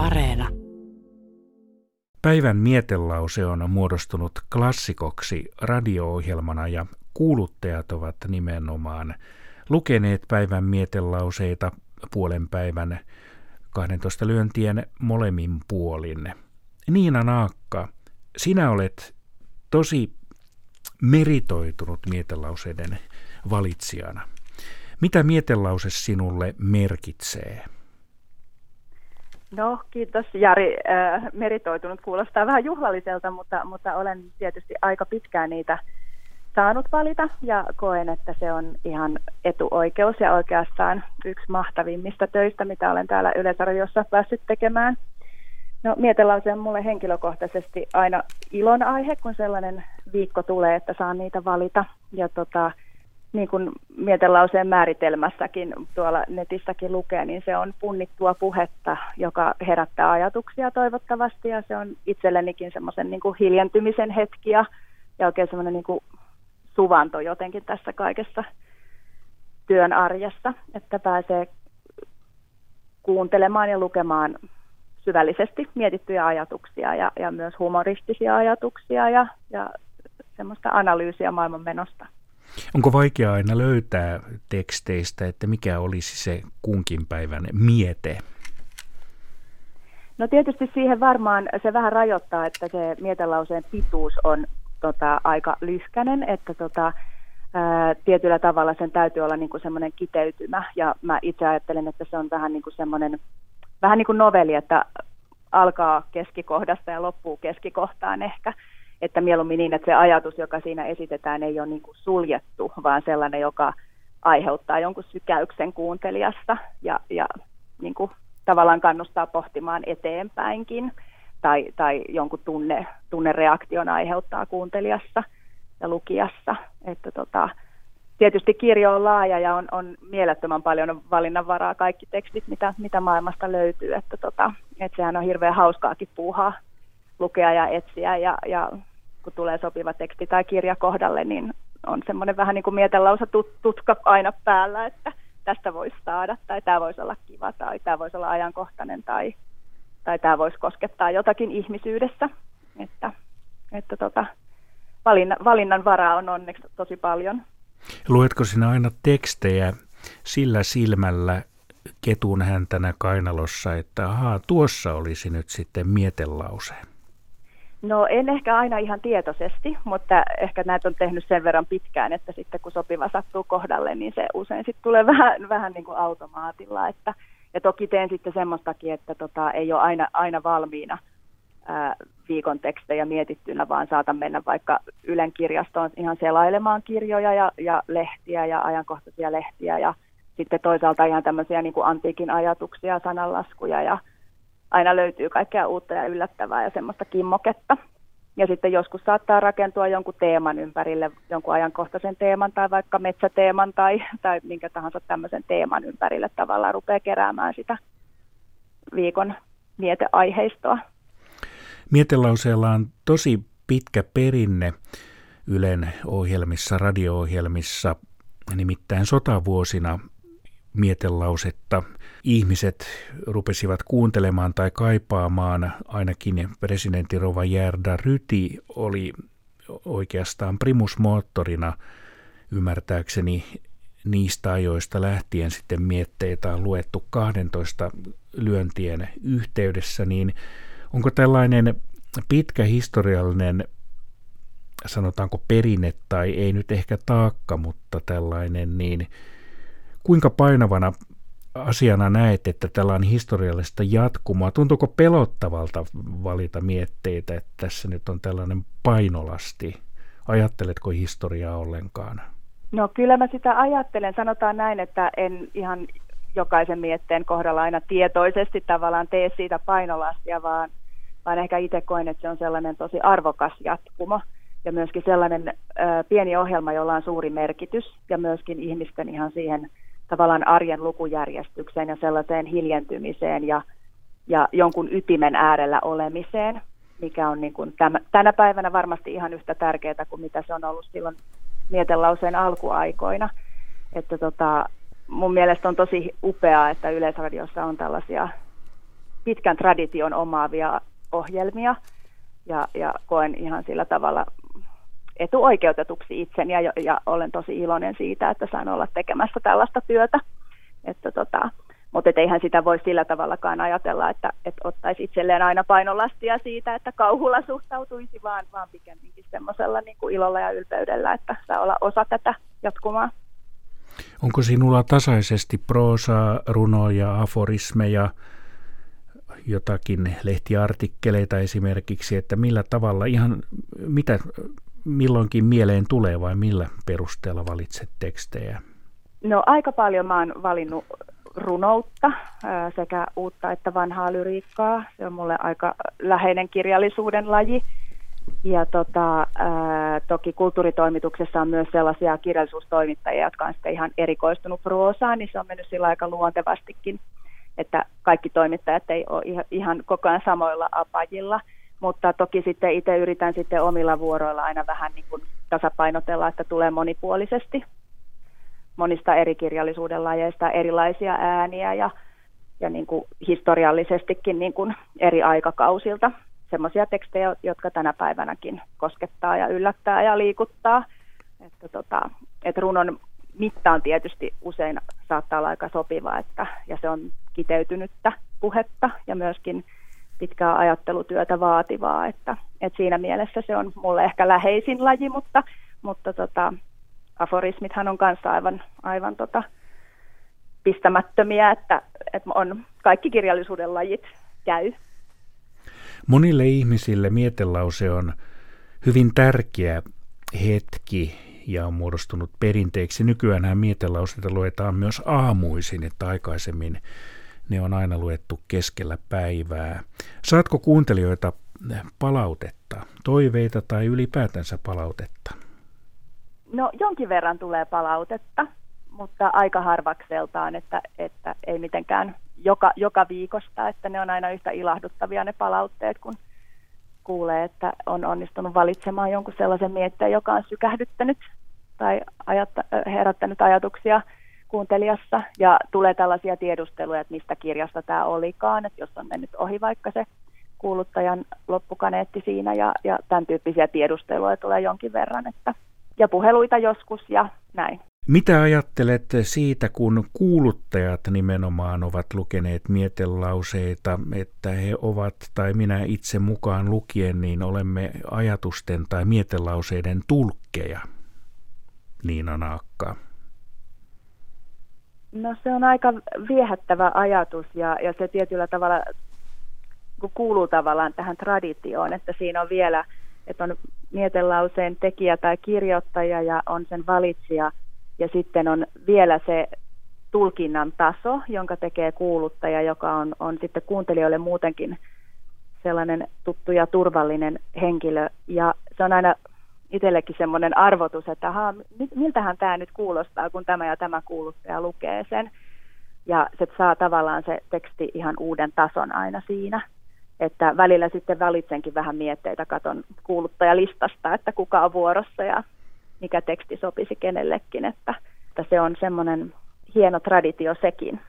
Areena. Päivän mietelause on muodostunut klassikoksi radio-ohjelmana ja kuuluttajat ovat nimenomaan lukeneet päivän mietelauseita puolen päivän 12 lyöntien molemmin puolin. Niina Naakka, sinä olet tosi meritoitunut mietelauseiden valitsijana. Mitä mietelause sinulle merkitsee? No kiitos Jari. Äh, meritoitunut kuulostaa vähän juhlalliselta, mutta, mutta olen tietysti aika pitkään niitä saanut valita ja koen, että se on ihan etuoikeus ja oikeastaan yksi mahtavimmista töistä, mitä olen täällä Yleisarjossa päässyt tekemään. No mietelause on mulle henkilökohtaisesti aina ilon aihe, kun sellainen viikko tulee, että saan niitä valita. Ja tota, niin kuin mietelauseen määritelmässäkin tuolla netissäkin lukee, niin se on punnittua puhetta, joka herättää ajatuksia toivottavasti ja se on itsellenikin semmoisen niin hiljentymisen hetki ja, ja oikein semmoinen niin suvanto jotenkin tässä kaikessa työn arjessa, että pääsee kuuntelemaan ja lukemaan syvällisesti mietittyjä ajatuksia ja, ja myös humoristisia ajatuksia ja, ja semmoista analyysiä maailmanmenosta. Onko vaikea aina löytää teksteistä, että mikä olisi se kunkin päivän miete? No tietysti siihen varmaan se vähän rajoittaa, että se mietelauseen pituus on tota, aika lyhkänen, että tota, ää, tietyllä tavalla sen täytyy olla niin kuin semmoinen kiteytymä. Ja mä itse ajattelen, että se on vähän niin kuin semmoinen, vähän niin kuin novelli, että alkaa keskikohdasta ja loppuu keskikohtaan ehkä että mieluummin niin, että se ajatus, joka siinä esitetään, ei ole niin kuin suljettu, vaan sellainen, joka aiheuttaa jonkun sykäyksen kuuntelijassa ja, ja niin kuin tavallaan kannustaa pohtimaan eteenpäinkin tai, tai jonkun tunne, tunnereaktion aiheuttaa kuuntelijassa ja lukijassa. Että tota, tietysti kirjo on laaja ja on, on mielettömän paljon valinnanvaraa kaikki tekstit, mitä, mitä maailmasta löytyy. Että tota, et sehän on hirveän hauskaakin puuhaa lukea ja etsiä ja, ja kun tulee sopiva teksti tai kirja kohdalle, niin on semmoinen vähän niin kuin mietelausa tutka aina päällä, että tästä voisi saada, tai tämä voisi olla kiva, tai tämä voisi olla ajankohtainen, tai, tai tämä voisi koskettaa jotakin ihmisyydessä. Että, että tota, valinnan, valinnan varaa on onneksi tosi paljon. Luetko sinä aina tekstejä sillä silmällä ketun häntänä kainalossa, että ahaa, tuossa olisi nyt sitten mietelause? No en ehkä aina ihan tietoisesti, mutta ehkä näitä on tehnyt sen verran pitkään, että sitten kun sopiva sattuu kohdalle, niin se usein sitten tulee vähän, vähän niin kuin automaatilla. Että, ja toki teen sitten semmoistakin, että tota, ei ole aina, aina valmiina ää, viikon tekstejä mietittynä, vaan saatan mennä vaikka Ylen kirjastoon ihan selailemaan kirjoja ja, ja lehtiä ja ajankohtaisia lehtiä ja sitten toisaalta ihan tämmöisiä niin kuin antiikin ajatuksia, sananlaskuja ja aina löytyy kaikkea uutta ja yllättävää ja semmoista kimmoketta. Ja sitten joskus saattaa rakentua jonkun teeman ympärille, jonkun ajankohtaisen teeman tai vaikka metsäteeman tai, tai minkä tahansa tämmöisen teeman ympärille tavallaan rupeaa keräämään sitä viikon mieteaiheistoa. Mietelauseella on tosi pitkä perinne Ylen ohjelmissa, radio-ohjelmissa, nimittäin sotavuosina mietelausetta. Ihmiset rupesivat kuuntelemaan tai kaipaamaan, ainakin presidentti Rova Järda Ryti oli oikeastaan primusmoottorina ymmärtääkseni niistä ajoista lähtien sitten mietteitä on luettu 12 lyöntien yhteydessä, niin onko tällainen pitkä historiallinen sanotaanko perinne tai ei nyt ehkä taakka, mutta tällainen niin kuinka painavana asiana näet, että tällä on historiallista jatkumoa? Tuntuuko pelottavalta valita mietteitä, että tässä nyt on tällainen painolasti? Ajatteletko historiaa ollenkaan? No kyllä mä sitä ajattelen. Sanotaan näin, että en ihan jokaisen mietteen kohdalla aina tietoisesti tavallaan tee siitä painolastia, vaan, vaan ehkä itse koen, että se on sellainen tosi arvokas jatkumo ja myöskin sellainen ö, pieni ohjelma, jolla on suuri merkitys ja myöskin ihmisten ihan siihen tavallaan arjen lukujärjestykseen ja sellaiseen hiljentymiseen ja, ja jonkun ytimen äärellä olemiseen, mikä on niin kuin täm, tänä päivänä varmasti ihan yhtä tärkeää kuin mitä se on ollut silloin mietelauseen alkuaikoina. Että tota, mun mielestä on tosi upeaa, että Yleisradiossa on tällaisia pitkän tradition omaavia ohjelmia ja, ja koen ihan sillä tavalla etuoikeutetuksi itseni ja, ja olen tosi iloinen siitä, että saan olla tekemässä tällaista työtä. Että tota, mutta eihän sitä voi sillä tavallakaan ajatella, että, että ottaisi itselleen aina painolastia siitä, että kauhulla suhtautuisi, vaan, vaan pikemminkin semmoisella niin kuin ilolla ja ylpeydellä, että saa olla osa tätä jatkumaa. Onko sinulla tasaisesti proosaa, runoja, aforismeja, jotakin lehtiartikkeleita esimerkiksi, että millä tavalla ihan, mitä milloinkin mieleen tulee vai millä perusteella valitset tekstejä? No aika paljon mä oon valinnut runoutta sekä uutta että vanhaa lyriikkaa. Se on mulle aika läheinen kirjallisuuden laji. Ja tota, ää, toki kulttuuritoimituksessa on myös sellaisia kirjallisuustoimittajia, jotka on sitten ihan erikoistunut proosaan, niin se on mennyt sillä aika luontevastikin, että kaikki toimittajat ei ole ihan, ihan koko ajan samoilla apajilla. Mutta toki sitten itse yritän sitten omilla vuoroilla aina vähän niin kuin tasapainotella, että tulee monipuolisesti monista eri kirjallisuuden lajeista erilaisia ääniä ja, ja niin kuin historiallisestikin niin kuin eri aikakausilta. Semmoisia tekstejä, jotka tänä päivänäkin koskettaa ja yllättää ja liikuttaa. Että tota, et runon mitta on tietysti usein saattaa olla aika sopiva, että, ja se on kiteytynyttä puhetta ja myöskin pitkää ajattelutyötä vaativaa, että, että siinä mielessä se on mulle ehkä läheisin laji, mutta, mutta tota, aforismithan on kanssa aivan, aivan tota, pistämättömiä, että, että on kaikki kirjallisuuden lajit käy. Monille ihmisille mietelause on hyvin tärkeä hetki ja on muodostunut perinteeksi. Nykyään mietelauseita luetaan myös aamuisin, että aikaisemmin ne on aina luettu keskellä päivää. Saatko kuuntelijoita palautetta, toiveita tai ylipäätänsä palautetta? No jonkin verran tulee palautetta, mutta aika harvakseltaan, että, että ei mitenkään joka, joka viikosta, että ne on aina yhtä ilahduttavia ne palautteet, kun kuulee, että on onnistunut valitsemaan jonkun sellaisen mietteen, joka on sykähdyttänyt tai ajatta, herättänyt ajatuksia kuuntelijassa. Ja tulee tällaisia tiedusteluja, että mistä kirjasta tämä olikaan, että jos on mennyt ohi vaikka se kuuluttajan loppukaneetti siinä ja, ja tämän tyyppisiä tiedusteluja tulee jonkin verran, että ja puheluita joskus ja näin. Mitä ajattelet siitä, kun kuuluttajat nimenomaan ovat lukeneet mietelauseita, että he ovat, tai minä itse mukaan lukien, niin olemme ajatusten tai mietelauseiden tulkkeja? Niina Naakka. No se on aika viehättävä ajatus ja, ja se tietyllä tavalla kuuluu tavallaan tähän traditioon, että siinä on vielä – että on mietelauseen tekijä tai kirjoittaja ja on sen valitsija ja sitten on vielä se tulkinnan taso, jonka tekee kuuluttaja, joka on, on sitten kuuntelijoille muutenkin sellainen tuttu ja turvallinen henkilö. Ja se on aina itsellekin semmoinen arvotus, että aha, miltähän tämä nyt kuulostaa, kun tämä ja tämä kuuluttaja lukee sen. Ja se saa tavallaan se teksti ihan uuden tason aina siinä että välillä sitten valitsenkin vähän mietteitä, katon kuuluttajalistasta, että kuka on vuorossa ja mikä teksti sopisi kenellekin, että, että se on semmoinen hieno traditio sekin.